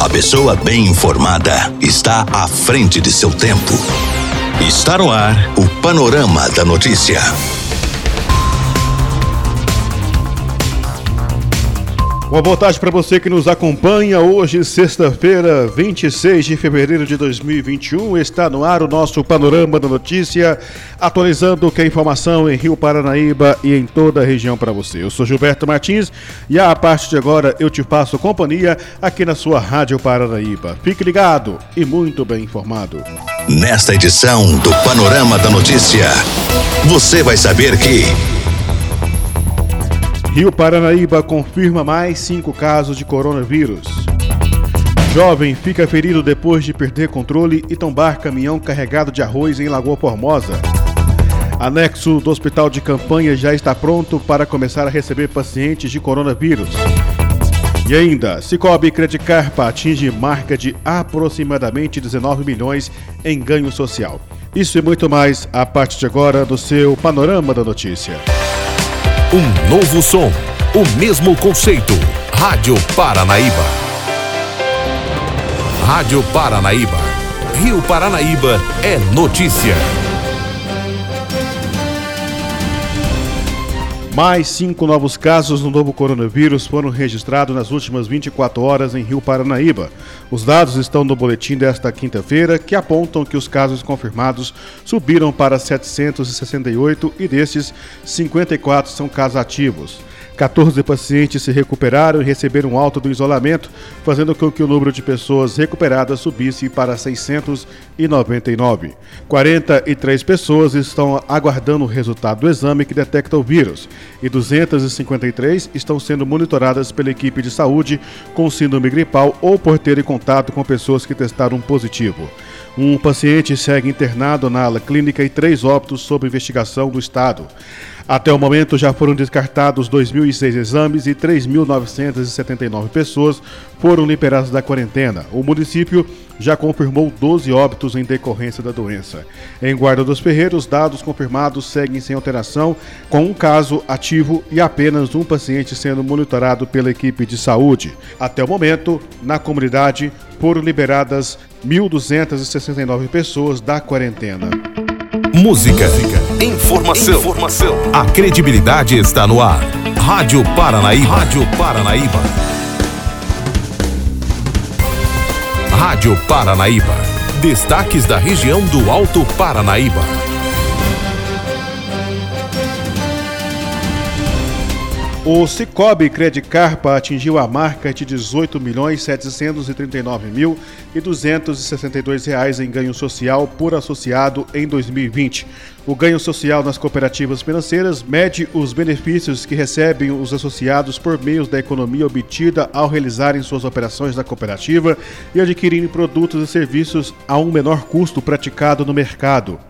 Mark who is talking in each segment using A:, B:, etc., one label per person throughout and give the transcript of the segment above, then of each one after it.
A: A pessoa bem informada está à frente de seu tempo. Está no ar o Panorama da Notícia.
B: Uma boa tarde para você que nos acompanha. Hoje, sexta-feira, 26 de fevereiro de 2021, está no ar o nosso Panorama da Notícia, atualizando o que é informação em Rio Paranaíba e em toda a região para você. Eu sou Gilberto Martins e a partir de agora eu te passo companhia aqui na sua Rádio Paranaíba. Fique ligado e muito bem informado.
A: Nesta edição do Panorama da Notícia, você vai saber que.
B: Rio Paranaíba confirma mais cinco casos de coronavírus. Jovem fica ferido depois de perder controle e tombar caminhão carregado de arroz em Lagoa Formosa. Anexo do hospital de campanha já está pronto para começar a receber pacientes de coronavírus. E ainda, Cicobi Credicarpa atinge marca de aproximadamente 19 milhões em ganho social. Isso e muito mais a partir de agora do seu Panorama da Notícia.
A: Um novo som, o mesmo conceito. Rádio Paranaíba. Rádio Paranaíba. Rio Paranaíba é notícia.
B: Mais cinco novos casos do novo coronavírus foram registrados nas últimas 24 horas em Rio Paranaíba. Os dados estão no boletim desta quinta-feira, que apontam que os casos confirmados subiram para 768 e destes, 54 são casos ativos. 14 pacientes se recuperaram e receberam alta do isolamento, fazendo com que o número de pessoas recuperadas subisse para 699. 43 pessoas estão aguardando o resultado do exame que detecta o vírus e 253 estão sendo monitoradas pela equipe de saúde com síndrome gripal ou por terem contato com pessoas que testaram positivo. Um paciente segue internado na ala clínica e três óbitos sob investigação do Estado. Até o momento já foram descartados 2.006 exames e 3.979 pessoas foram liberadas da quarentena. O município já confirmou 12 óbitos em decorrência da doença. Em Guarda dos Ferreiros, dados confirmados seguem sem alteração, com um caso ativo e apenas um paciente sendo monitorado pela equipe de saúde. Até o momento, na comunidade, foram liberadas 1.269 pessoas da quarentena.
A: Música, informação, informação. A credibilidade está no ar. Rádio Paranaíba. Rádio Paranaíba. Rádio Paranaíba. Destaques da região do Alto Paranaíba.
B: O Cicobi Credicarpa atingiu a marca de 18 milhões 739 mil e 262 reais em ganho social por associado em 2020. O ganho social nas cooperativas financeiras mede os benefícios que recebem os associados por meio da economia obtida ao realizarem suas operações na cooperativa e adquirirem produtos e serviços a um menor custo praticado no mercado.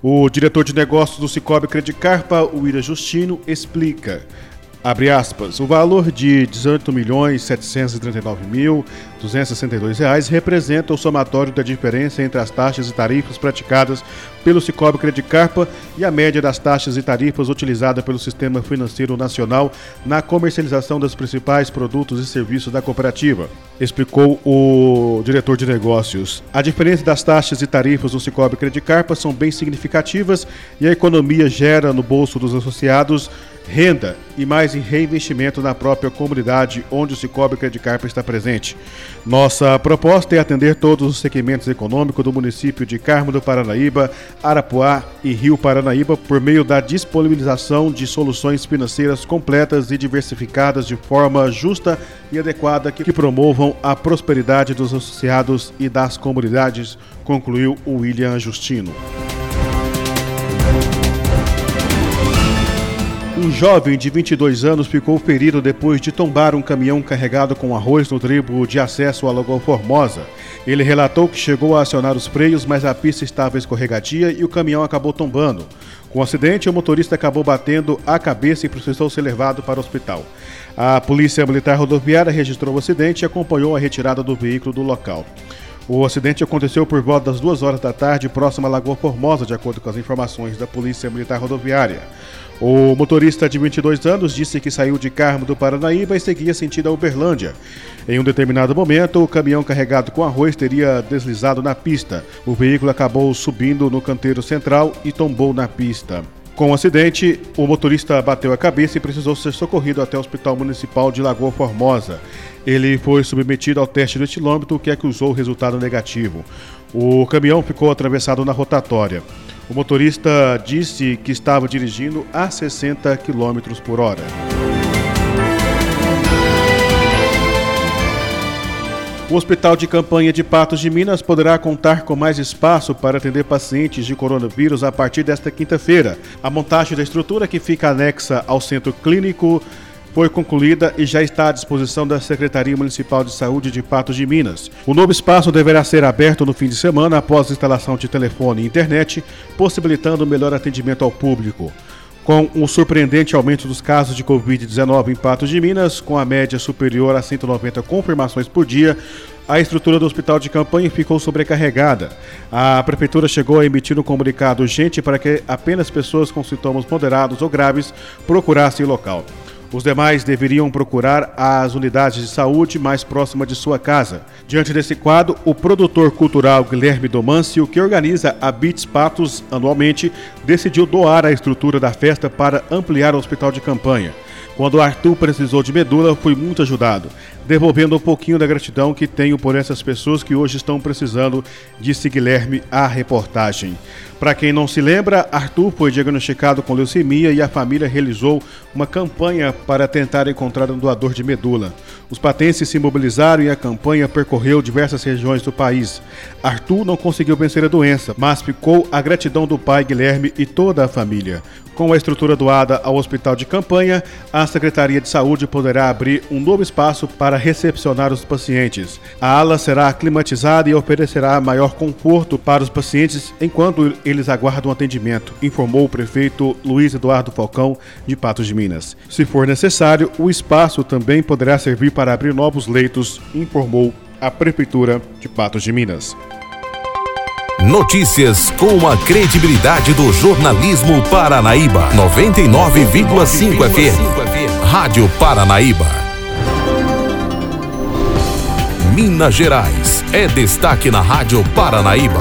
B: O diretor de negócios do Cicobi Credicarpa, William Justino, explica. Abre aspas, o valor de 18 milhões 739 mil 262 reais representa o somatório da diferença entre as taxas e tarifas praticadas pelo Cicobi Credicarpa e a média das taxas e tarifas utilizada pelo Sistema Financeiro Nacional na comercialização dos principais produtos e serviços da cooperativa, explicou o diretor de negócios. A diferença das taxas e tarifas do Cicobi Credicarpa são bem significativas e a economia gera no bolso dos associados renda e mais em reinvestimento na própria comunidade onde o Cicobi Credicarpa está presente. Nossa proposta é atender todos os segmentos econômicos do município de Carmo do Paranaíba, Arapuá e Rio Paranaíba por meio da disponibilização de soluções financeiras completas e diversificadas de forma justa e adequada que promovam a prosperidade dos associados e das comunidades, concluiu William Justino. Um jovem de 22 anos ficou ferido depois de tombar um caminhão carregado com arroz no tribo de acesso à Lagoa Formosa. Ele relatou que chegou a acionar os freios, mas a pista estava escorregadia e o caminhão acabou tombando. Com o acidente, o motorista acabou batendo a cabeça e precisou ser levado para o hospital. A Polícia Militar Rodoviária registrou o acidente e acompanhou a retirada do veículo do local. O acidente aconteceu por volta das duas horas da tarde, próximo à Lagoa Formosa, de acordo com as informações da Polícia Militar Rodoviária. O motorista de 22 anos disse que saiu de Carmo do Paranaíba e seguia sentido a Uberlândia. Em um determinado momento, o caminhão carregado com arroz teria deslizado na pista. O veículo acabou subindo no canteiro central e tombou na pista. Com o acidente, o motorista bateu a cabeça e precisou ser socorrido até o Hospital Municipal de Lagoa Formosa. Ele foi submetido ao teste do estilômetro, que acusou resultado negativo. O caminhão ficou atravessado na rotatória. O motorista disse que estava dirigindo a 60 km por hora. O Hospital de Campanha de Patos de Minas poderá contar com mais espaço para atender pacientes de coronavírus a partir desta quinta-feira. A montagem da estrutura, que fica anexa ao centro clínico, foi concluída e já está à disposição da Secretaria Municipal de Saúde de Patos de Minas. O novo espaço deverá ser aberto no fim de semana após a instalação de telefone e internet, possibilitando melhor atendimento ao público. Com um surpreendente aumento dos casos de Covid-19 em Patos de Minas, com a média superior a 190 confirmações por dia, a estrutura do hospital de campanha ficou sobrecarregada. A prefeitura chegou a emitir um comunicado urgente para que apenas pessoas com sintomas moderados ou graves procurassem o local. Os demais deveriam procurar as unidades de saúde mais próximas de sua casa. Diante desse quadro, o produtor cultural Guilherme Domâncio, que organiza a Beats Patos anualmente, decidiu doar a estrutura da festa para ampliar o hospital de campanha. Quando Arthur precisou de medula, fui muito ajudado, devolvendo um pouquinho da gratidão que tenho por essas pessoas que hoje estão precisando, disse Guilherme à reportagem. Para quem não se lembra, Arthur foi diagnosticado com leucemia e a família realizou uma campanha para tentar encontrar um doador de medula. Os patenses se mobilizaram e a campanha percorreu diversas regiões do país. Arthur não conseguiu vencer a doença, mas ficou a gratidão do pai Guilherme e toda a família. Com a estrutura doada ao hospital de campanha, a Secretaria de Saúde poderá abrir um novo espaço para recepcionar os pacientes. A ala será climatizada e oferecerá maior conforto para os pacientes enquanto eles aguardam atendimento, informou o prefeito Luiz Eduardo Falcão, de Patos de Minas. Se for necessário, o espaço também poderá servir para abrir novos leitos, informou a Prefeitura de Patos de Minas.
A: Notícias com a credibilidade do jornalismo Paranaíba. 99,5 FM. Rádio Paranaíba. Minas Gerais é destaque na Rádio Paranaíba.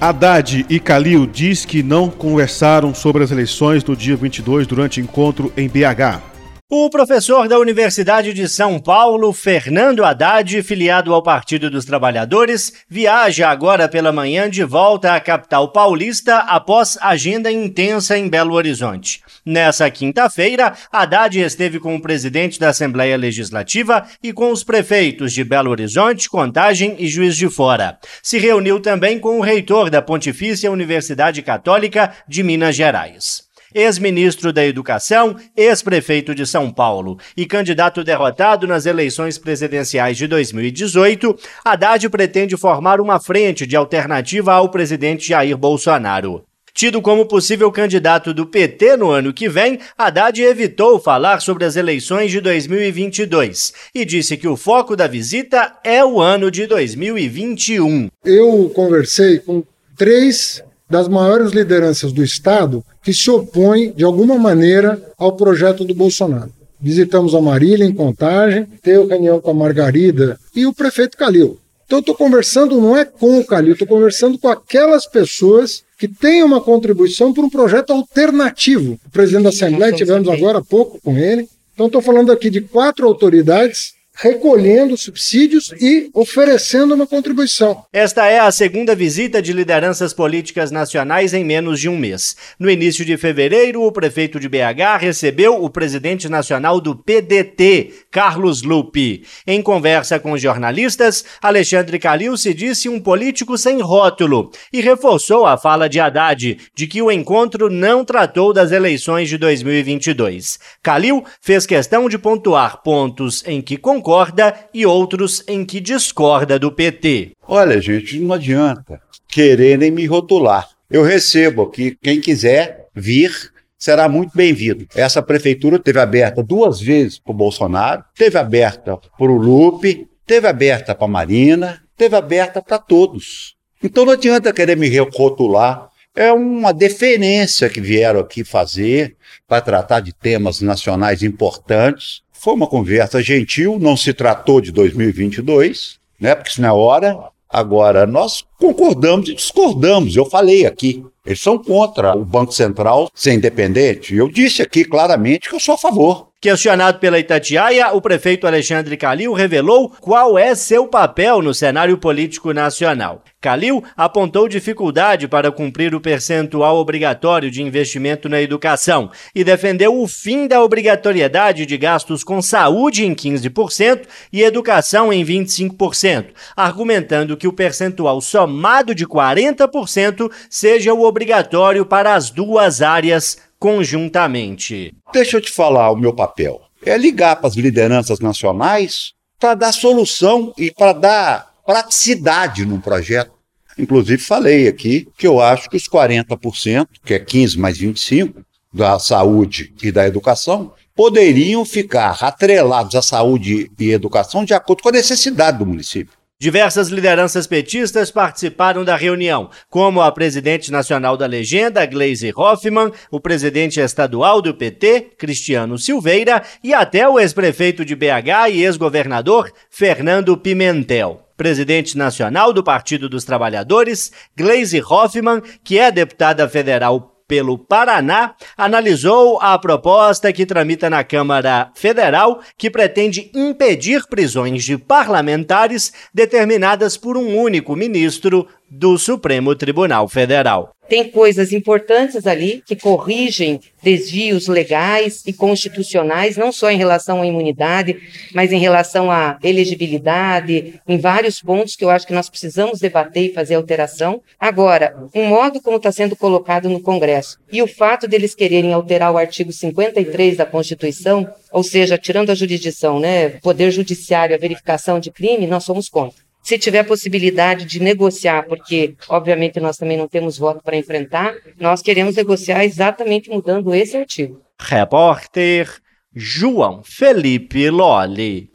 B: Haddad e Calil diz que não conversaram sobre as eleições do dia 22 durante encontro em BH.
C: O professor da Universidade de São Paulo, Fernando Haddad, filiado ao Partido dos Trabalhadores, viaja agora pela manhã de volta à capital paulista após agenda intensa em Belo Horizonte. Nessa quinta-feira, Haddad esteve com o presidente da Assembleia Legislativa e com os prefeitos de Belo Horizonte, Contagem e Juiz de Fora. Se reuniu também com o reitor da Pontifícia Universidade Católica de Minas Gerais ex-ministro da Educação, ex-prefeito de São Paulo e candidato derrotado nas eleições presidenciais de 2018, Haddad pretende formar uma frente de alternativa ao presidente Jair Bolsonaro. Tido como possível candidato do PT no ano que vem, Haddad evitou falar sobre as eleições de 2022 e disse que o foco da visita é o ano de 2021.
D: Eu conversei com três das maiores lideranças do Estado que se opõem, de alguma maneira, ao projeto do Bolsonaro. Visitamos a Marília em Contagem, teve reunião com a Margarida e o prefeito Calil. Então, eu estou conversando não é com o Calil, estou conversando com aquelas pessoas que têm uma contribuição para um projeto alternativo. O presidente da Assembleia, tivemos agora há pouco com ele. Então, estou falando aqui de quatro autoridades recolhendo subsídios e oferecendo uma contribuição.
C: Esta é a segunda visita de lideranças políticas nacionais em menos de um mês. No início de fevereiro, o prefeito de BH recebeu o presidente nacional do PDT, Carlos Lupe. Em conversa com jornalistas, Alexandre Calil se disse um político sem rótulo e reforçou a fala de Haddad de que o encontro não tratou das eleições de 2022. Calil fez questão de pontuar pontos em que concorda concorda e outros em que discorda do PT.
E: Olha, gente, não adianta quererem me rotular. Eu recebo aqui quem quiser vir será muito bem-vindo. Essa prefeitura teve aberta duas vezes para o Bolsonaro, teve aberta para o Lupe, teve aberta para a Marina, teve aberta para todos. Então não adianta querer me rotular. É uma deferência que vieram aqui fazer para tratar de temas nacionais importantes. Foi uma conversa gentil, não se tratou de 2022, né? Porque isso não é hora. Agora, nós concordamos e discordamos. Eu falei aqui. Eles são contra o Banco Central ser independente. Eu disse aqui claramente que eu sou a favor.
C: Questionado pela Itatiaia, o prefeito Alexandre Calil revelou qual é seu papel no cenário político nacional. Calil apontou dificuldade para cumprir o percentual obrigatório de investimento na educação e defendeu o fim da obrigatoriedade de gastos com saúde em 15% e educação em 25%, argumentando que o percentual somado de 40% seja o obrigatório para as duas áreas conjuntamente.
E: Deixa eu te falar o meu papel. É ligar para as lideranças nacionais para dar solução e para dar praticidade no projeto. Inclusive falei aqui que eu acho que os 40%, que é 15 mais 25 da saúde e da educação, poderiam ficar atrelados à saúde e educação de acordo com a necessidade do município.
C: Diversas lideranças petistas participaram da reunião, como a presidente nacional da legenda, Gleisi Hoffmann, o presidente estadual do PT, Cristiano Silveira, e até o ex-prefeito de BH e ex-governador, Fernando Pimentel. Presidente nacional do Partido dos Trabalhadores, Gleisi Hoffmann, que é deputada federal pelo Paraná, analisou a proposta que tramita na Câmara Federal, que pretende impedir prisões de parlamentares determinadas por um único ministro do Supremo Tribunal Federal.
F: Tem coisas importantes ali que corrigem desvios legais e constitucionais, não só em relação à imunidade, mas em relação à elegibilidade, em vários pontos que eu acho que nós precisamos debater e fazer alteração. Agora, o modo como está sendo colocado no Congresso e o fato deles quererem alterar o artigo 53 da Constituição, ou seja, tirando a jurisdição, né, poder judiciário, a verificação de crime, nós somos contra. Se tiver possibilidade de negociar, porque obviamente nós também não temos voto para enfrentar, nós queremos negociar exatamente mudando esse artigo.
C: Repórter João Felipe Lolli.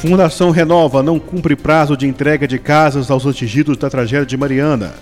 B: Fundação Renova não cumpre prazo de entrega de casas aos atingidos da tragédia de Mariana.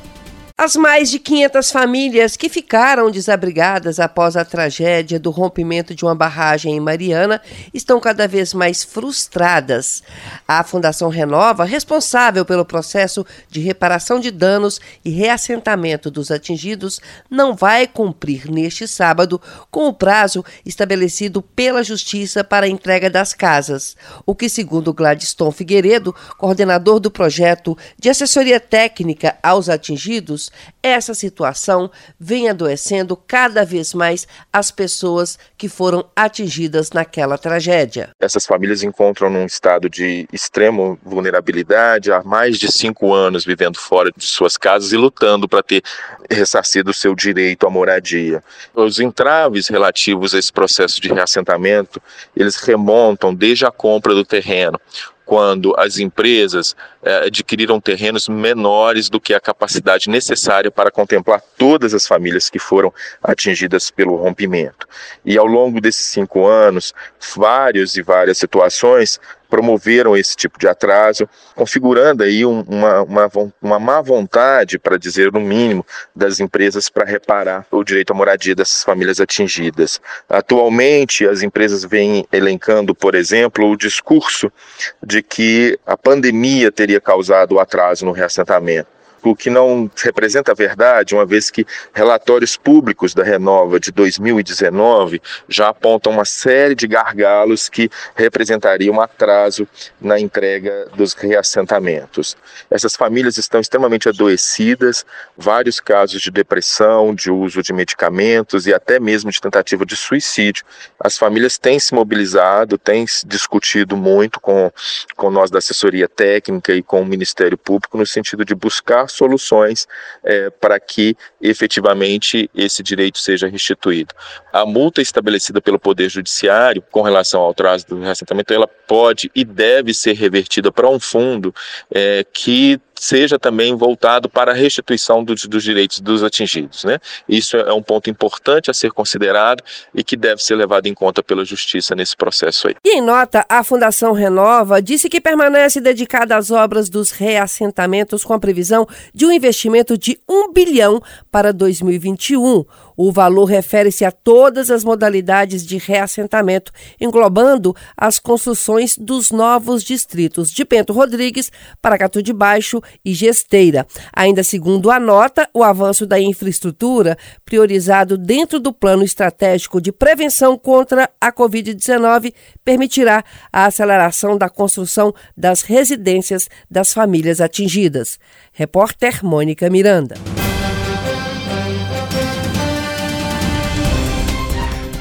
G: As mais de 500 famílias que ficaram desabrigadas após a tragédia do rompimento de uma barragem em Mariana estão cada vez mais frustradas. A Fundação Renova, responsável pelo processo de reparação de danos e reassentamento dos atingidos, não vai cumprir neste sábado com o prazo estabelecido pela Justiça para a entrega das casas, o que, segundo Gladstone Figueiredo, coordenador do projeto de assessoria técnica aos atingidos, essa situação vem adoecendo cada vez mais as pessoas que foram atingidas naquela tragédia.
H: Essas famílias encontram num estado de extrema vulnerabilidade há mais de cinco anos vivendo fora de suas casas e lutando para ter ressarcido o seu direito à moradia. Os entraves relativos a esse processo de reassentamento, eles remontam desde a compra do terreno, quando as empresas eh, adquiriram terrenos menores do que a capacidade necessária para contemplar todas as famílias que foram atingidas pelo rompimento. E ao longo desses cinco anos, várias e várias situações promoveram esse tipo de atraso, configurando aí uma, uma, uma má vontade, para dizer no mínimo, das empresas para reparar o direito à moradia dessas famílias atingidas. Atualmente, as empresas vêm elencando, por exemplo, o discurso de que a pandemia teria causado o atraso no reassentamento o que não representa a verdade, uma vez que relatórios públicos da Renova de 2019 já apontam uma série de gargalos que representariam um atraso na entrega dos reassentamentos. Essas famílias estão extremamente adoecidas, vários casos de depressão, de uso de medicamentos e até mesmo de tentativa de suicídio. As famílias têm se mobilizado, têm discutido muito com, com nós da assessoria técnica e com o Ministério Público no sentido de buscar soluções é, para que efetivamente esse direito seja restituído. A multa estabelecida pelo Poder Judiciário com relação ao atraso do reassentamento, ela pode e deve ser revertida para um fundo é, que seja também voltado para a restituição dos, direitos dos atingidos. Né? Isso é um ponto importante a ser considerado e que deve ser levado em conta pela Justiça nesse processo aí.
G: E em nota, a Fundação Renova disse que permanece dedicada às obras dos reassentamentos com a previsão de um investimento de um bilhão para 2021. O valor refere-se a todas as modalidades de reassentamento, englobando as construções dos novos distritos de Bento Rodrigues, Paracatu de Baixo e Gesteira. Ainda segundo a nota, o avanço da infraestrutura, priorizado dentro do plano estratégico de prevenção contra a Covid-19, permitirá a aceleração da construção das residências das famílias atingidas. Repórter Mônica Miranda.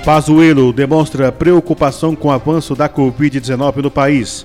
B: Pazuello demonstra preocupação com o avanço da Covid-19 no país.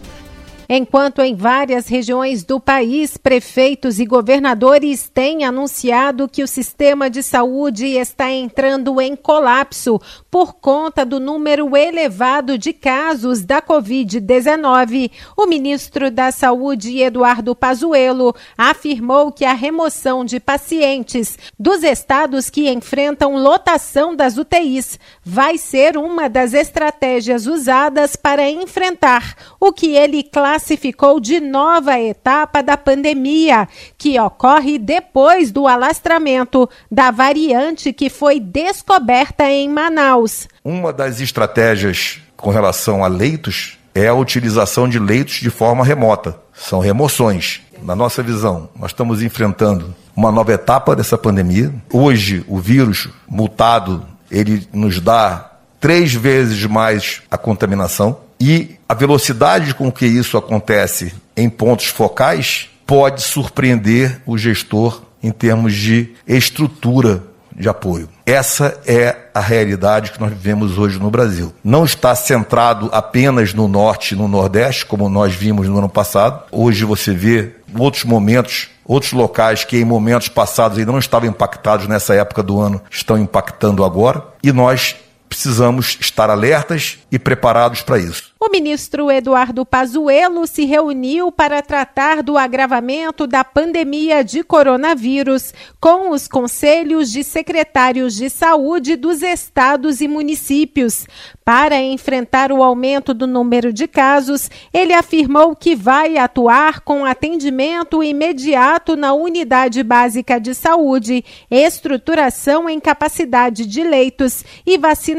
I: Enquanto em várias regiões do país, prefeitos e governadores têm anunciado que o sistema de saúde está entrando em colapso por conta do número elevado de casos da Covid-19, o ministro da Saúde, Eduardo Pazuello, afirmou que a remoção de pacientes dos estados que enfrentam lotação das UTIs vai ser uma das estratégias usadas para enfrentar o que ele classificou classificou de nova etapa da pandemia, que ocorre depois do alastramento da variante que foi descoberta em Manaus.
J: Uma das estratégias com relação a leitos é a utilização de leitos de forma remota. São remoções. Na nossa visão, nós estamos enfrentando uma nova etapa dessa pandemia. Hoje, o vírus mutado, ele nos dá três vezes mais a contaminação. E a velocidade com que isso acontece em pontos focais pode surpreender o gestor em termos de estrutura de apoio. Essa é a realidade que nós vivemos hoje no Brasil. Não está centrado apenas no norte e no nordeste, como nós vimos no ano passado. Hoje você vê outros momentos, outros locais que em momentos passados ainda não estavam impactados nessa época do ano, estão impactando agora. E nós precisamos estar alertas e preparados para isso.
I: O ministro Eduardo Pazuello se reuniu para tratar do agravamento da pandemia de coronavírus com os conselhos de secretários de saúde dos estados e municípios. Para enfrentar o aumento do número de casos, ele afirmou que vai atuar com atendimento imediato na unidade básica de saúde, estruturação em capacidade de leitos e vacinação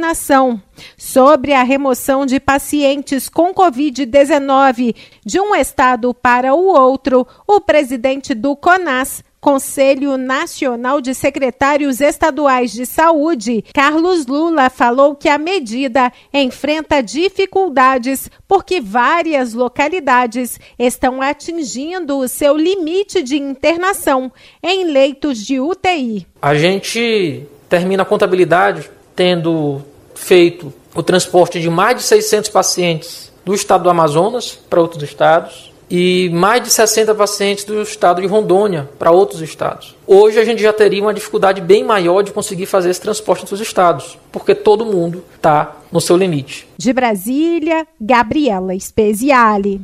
I: sobre a remoção de pacientes com Covid-19 de um estado para o outro, o presidente do CONAS, Conselho Nacional de Secretários Estaduais de Saúde, Carlos Lula, falou que a medida enfrenta dificuldades porque várias localidades estão atingindo o seu limite de internação em leitos de UTI.
K: A gente termina a contabilidade tendo feito o transporte de mais de 600 pacientes do estado do Amazonas para outros estados e mais de 60 pacientes do estado de Rondônia para outros estados. Hoje a gente já teria uma dificuldade bem maior de conseguir fazer esse transporte entre os estados, porque todo mundo está no seu limite.
I: De Brasília, Gabriela Speziale.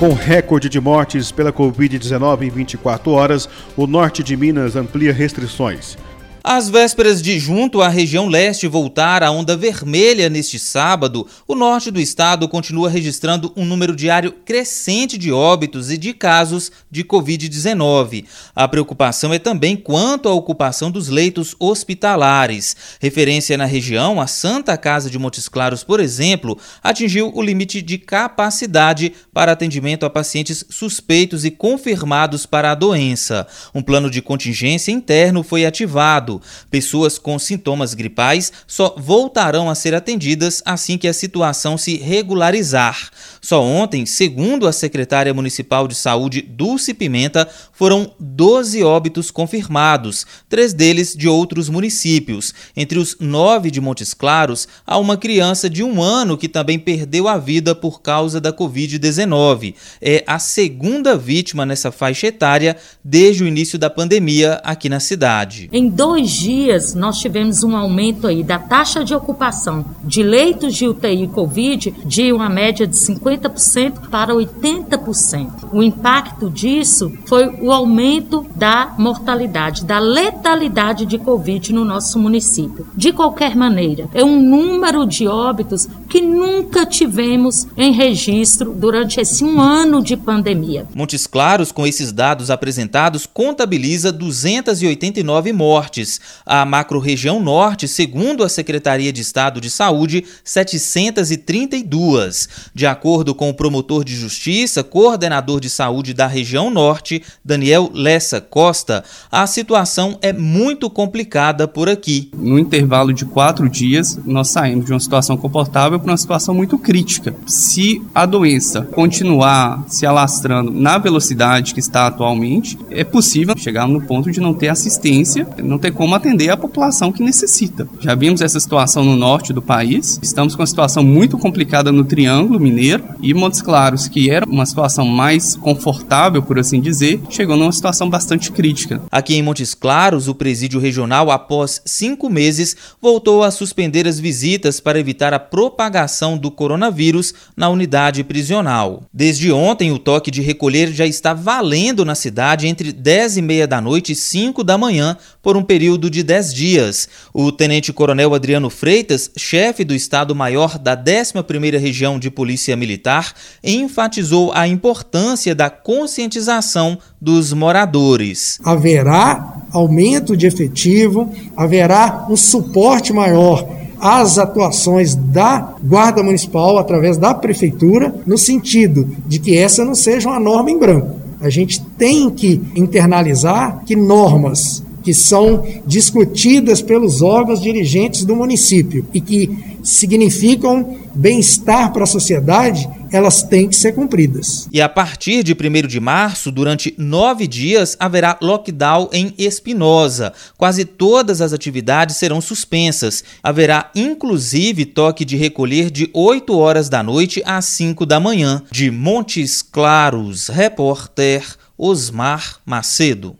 B: Com recorde de mortes pela Covid-19 em 24 horas, o norte de Minas amplia restrições.
L: Às vésperas de junto à região leste voltar à onda vermelha neste sábado, o norte do estado continua registrando um número diário crescente de óbitos e de casos de Covid-19. A preocupação é também quanto à ocupação dos leitos hospitalares. Referência na região, a Santa Casa de Montes Claros, por exemplo, atingiu o limite de capacidade para atendimento a pacientes suspeitos e confirmados para a doença. Um plano de contingência interno foi ativado Pessoas com sintomas gripais só voltarão a ser atendidas assim que a situação se regularizar. Só ontem, segundo a secretária municipal de saúde Dulce Pimenta, foram 12 óbitos confirmados, três deles de outros municípios. Entre os nove de Montes Claros, há uma criança de um ano que também perdeu a vida por causa da Covid-19. É a segunda vítima nessa faixa etária desde o início da pandemia aqui na cidade.
M: Em dois dois dias nós tivemos um aumento aí da taxa de ocupação de leitos de UTI Covid de uma média de 50% para 80%. O impacto disso foi o aumento da mortalidade, da letalidade de Covid no nosso município. De qualquer maneira, é um número de óbitos que nunca tivemos em registro durante esse um ano de pandemia.
L: Montes Claros, com esses dados apresentados, contabiliza 289 mortes. A macro-região norte, segundo a Secretaria de Estado de Saúde, 732. De acordo com o promotor de justiça, coordenador de saúde da região norte, Daniel Lessa Costa, a situação é muito complicada por aqui.
N: No intervalo de quatro dias, nós saímos de uma situação confortável para uma situação muito crítica. Se a doença continuar se alastrando na velocidade que está atualmente, é possível chegar no ponto de não ter assistência, não ter como atender a população que necessita. Já vimos essa situação no norte do país, estamos com uma situação muito complicada no Triângulo Mineiro e Montes Claros, que era uma situação mais confortável, por assim dizer, chegou numa situação bastante crítica.
L: Aqui em Montes Claros, o presídio regional, após cinco meses, voltou a suspender as visitas para evitar a propagação do coronavírus na unidade prisional. Desde ontem, o toque de recolher já está valendo na cidade entre 10 e meia da noite e 5 da manhã por um período de 10 dias. O tenente-coronel Adriano Freitas, chefe do Estado-Maior da 11ª Região de Polícia Militar, enfatizou a importância da conscientização dos moradores.
O: Haverá aumento de efetivo, haverá um suporte maior às atuações da Guarda Municipal através da Prefeitura, no sentido de que essa não seja uma norma em branco. A gente tem que internalizar que normas que são discutidas pelos órgãos dirigentes do município e que significam bem-estar para a sociedade, elas têm que ser cumpridas.
L: E a partir de 1 de março, durante nove dias, haverá lockdown em Espinosa. Quase todas as atividades serão suspensas. Haverá inclusive toque de recolher de 8 horas da noite às 5 da manhã. De Montes Claros, repórter Osmar Macedo.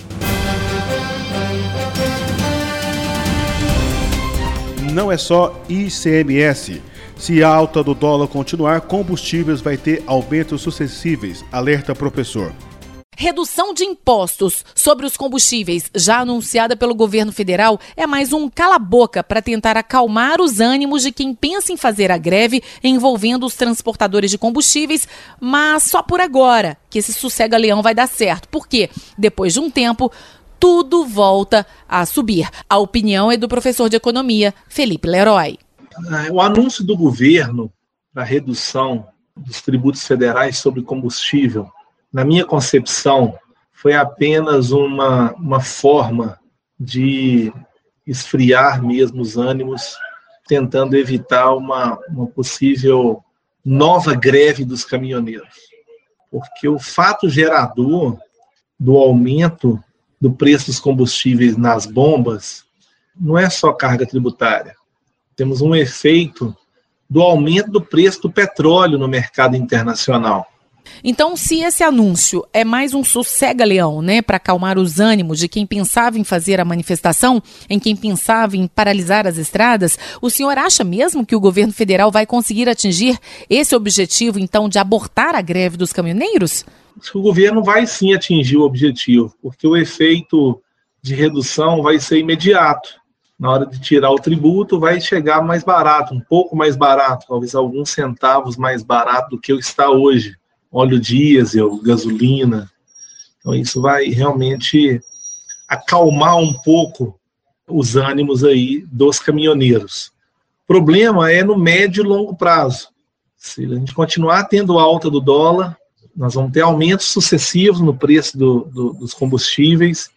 B: Não é só ICMS. Se a alta do dólar continuar, combustíveis vai ter aumentos sucessivos, alerta professor.
P: Redução de impostos sobre os combustíveis, já anunciada pelo governo federal, é mais um cala-boca para tentar acalmar os ânimos de quem pensa em fazer a greve envolvendo os transportadores de combustíveis, mas só por agora que esse sossega-leão vai dar certo, porque depois de um tempo tudo volta a subir. A opinião é do professor de economia, Felipe Leroy.
Q: O anúncio do governo para redução dos tributos federais sobre combustível, na minha concepção, foi apenas uma, uma forma de esfriar mesmo os ânimos, tentando evitar uma, uma possível nova greve dos caminhoneiros. Porque o fato gerador do aumento do preço dos combustíveis nas bombas não é só carga tributária. Temos um efeito do aumento do preço do petróleo no mercado internacional.
P: Então, se esse anúncio é mais um sossega-leão, né, para acalmar os ânimos de quem pensava em fazer a manifestação, em quem pensava em paralisar as estradas, o senhor acha mesmo que o governo federal vai conseguir atingir esse objetivo, então, de abortar a greve dos caminhoneiros?
Q: O governo vai sim atingir o objetivo, porque o efeito de redução vai ser imediato. Na hora de tirar o tributo, vai chegar mais barato, um pouco mais barato, talvez alguns centavos mais barato do que está hoje. Óleo diesel, gasolina. Então, isso vai realmente acalmar um pouco os ânimos aí dos caminhoneiros. O problema é no médio e longo prazo. Se a gente continuar tendo alta do dólar, nós vamos ter aumentos sucessivos no preço do, do, dos combustíveis,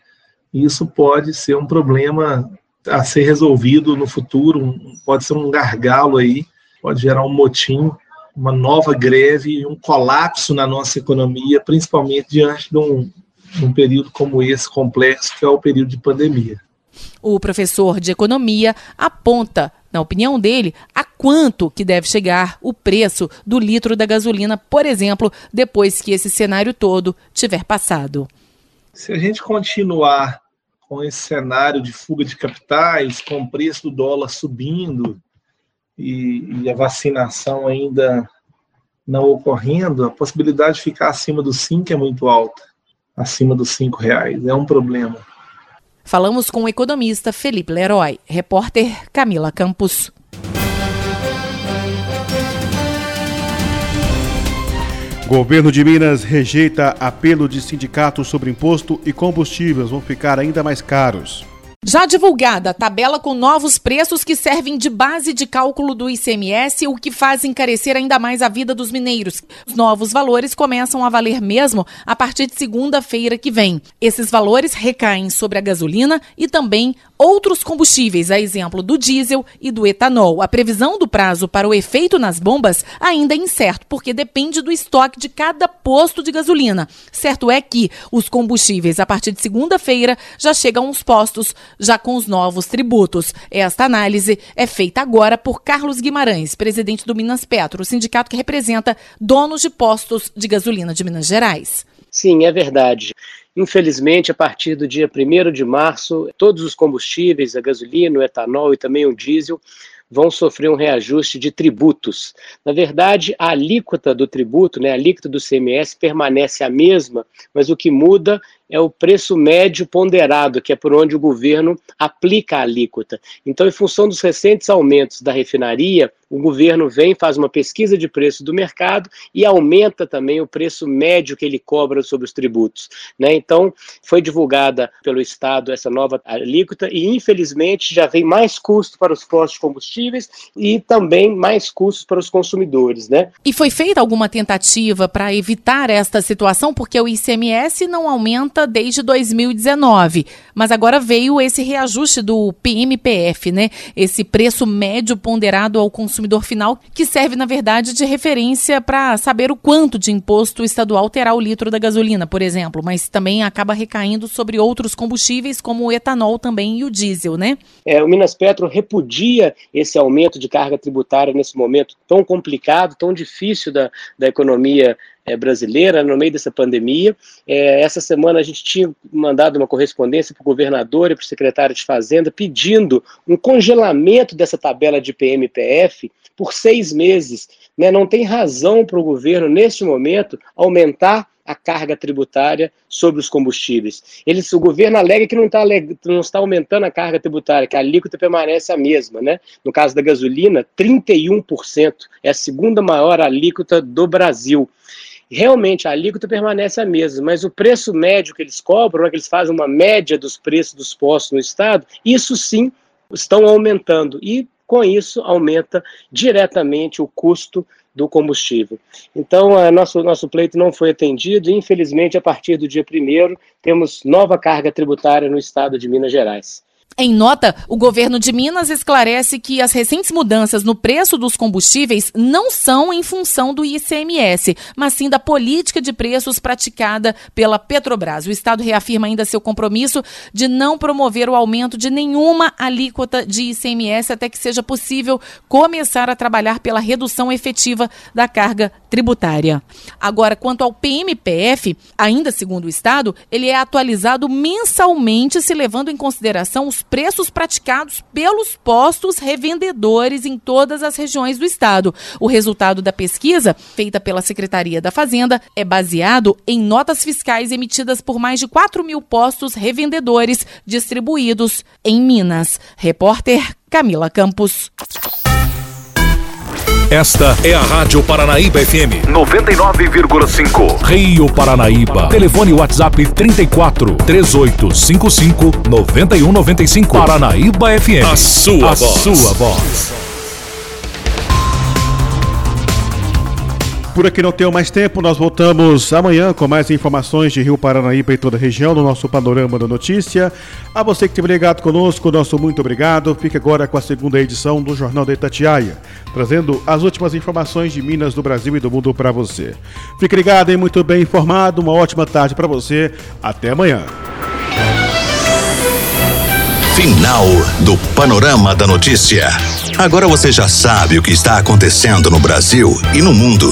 Q: e isso pode ser um problema a ser resolvido no futuro, pode ser um gargalo aí, pode gerar um motim, uma nova greve, um colapso na nossa economia, principalmente diante de um, de um período como esse complexo, que é o período de pandemia.
P: O professor de economia aponta, na opinião dele, a quanto que deve chegar o preço do litro da gasolina, por exemplo, depois que esse cenário todo tiver passado.
Q: Se a gente continuar com esse cenário de fuga de capitais, com o preço do dólar subindo e, e a vacinação ainda não ocorrendo, a possibilidade de ficar acima dos 5 é muito alta. Acima dos 5 reais. É um problema.
P: Falamos com o economista Felipe Leroy, repórter Camila Campos.
B: Governo de Minas rejeita apelo de sindicatos sobre imposto e combustíveis vão ficar ainda mais caros.
P: Já divulgada a tabela com novos preços que servem de base de cálculo do ICMS, o que faz encarecer ainda mais a vida dos mineiros. Os novos valores começam a valer mesmo a partir de segunda-feira que vem. Esses valores recaem sobre a gasolina e também outros combustíveis, a exemplo do diesel e do etanol. A previsão do prazo para o efeito nas bombas ainda é incerto, porque depende do estoque de cada posto de gasolina. Certo é que os combustíveis, a partir de segunda-feira, já chegam aos postos já com os novos tributos. Esta análise é feita agora por Carlos Guimarães, presidente do Minas Petro, o sindicato que representa donos de postos de gasolina de Minas Gerais.
R: Sim, é verdade. Infelizmente, a partir do dia 1 de março, todos os combustíveis, a gasolina, o etanol e também o diesel, vão sofrer um reajuste de tributos. Na verdade, a alíquota do tributo, né, a alíquota do CMS, permanece a mesma, mas o que muda é o preço médio ponderado, que é por onde o governo aplica a alíquota. Então, em função dos recentes aumentos da refinaria, o governo vem, faz uma pesquisa de preço do mercado e aumenta também o preço médio que ele cobra sobre os tributos. Né? Então, foi divulgada pelo Estado essa nova alíquota e, infelizmente, já vem mais custo para os postos de combustíveis e também mais custos para os consumidores. Né?
P: E foi feita alguma tentativa para evitar esta situação, porque o ICMS não aumenta desde 2019, mas agora veio esse reajuste do PMPF, né? esse preço médio ponderado ao consumidor consumidor final, que serve, na verdade, de referência para saber o quanto de imposto estadual terá o litro da gasolina, por exemplo, mas também acaba recaindo sobre outros combustíveis, como o etanol também e o diesel, né?
R: É, o Minas Petro repudia esse aumento de carga tributária nesse momento tão complicado, tão difícil da, da economia é, brasileira no meio dessa pandemia. É, essa semana a gente tinha mandado uma correspondência para o governador e para o secretário de Fazenda pedindo um congelamento dessa tabela de PMPF por seis meses. Né? Não tem razão para o governo, neste momento, aumentar a carga tributária sobre os combustíveis. Eles, o governo alega que não, tá, não está aumentando a carga tributária, que a alíquota permanece a mesma. Né? No caso da gasolina, 31%. É a segunda maior alíquota do Brasil realmente a alíquota permanece a mesma, mas o preço médio que eles cobram, é que eles fazem uma média dos preços dos postos no estado, isso sim estão aumentando e com isso aumenta diretamente o custo do combustível. Então, a nosso, nosso pleito não foi atendido e, infelizmente, a partir do dia 1 temos nova carga tributária no estado de Minas Gerais.
P: Em nota, o governo de Minas esclarece que as recentes mudanças no preço dos combustíveis não são em função do ICMS, mas sim da política de preços praticada pela Petrobras. O Estado reafirma ainda seu compromisso de não promover o aumento de nenhuma alíquota de ICMS até que seja possível começar a trabalhar pela redução efetiva da carga tributária. Agora, quanto ao PMPF, ainda segundo o Estado, ele é atualizado mensalmente, se levando em consideração os preços praticados pelos postos revendedores em todas as regiões do estado. O resultado da pesquisa, feita pela Secretaria da Fazenda, é baseado em notas fiscais emitidas por mais de 4 mil postos revendedores distribuídos em Minas. Repórter Camila Campos.
A: Esta é a Rádio Paranaíba FM 99,5. Rio Paranaíba. Telefone WhatsApp 34 3855 9195. Paranaíba FM. A sua a voz. Sua voz.
B: Por aqui não tenho mais tempo, nós voltamos amanhã com mais informações de Rio Paranaíba e toda a região no nosso Panorama da Notícia. A você que esteve ligado conosco, nosso muito obrigado. Fique agora com a segunda edição do Jornal da Itatiaia, trazendo as últimas informações de Minas, do Brasil e do mundo para você. Fique ligado e muito bem informado. Uma ótima tarde para você. Até amanhã.
A: Final do Panorama da Notícia. Agora você já sabe o que está acontecendo no Brasil e no mundo.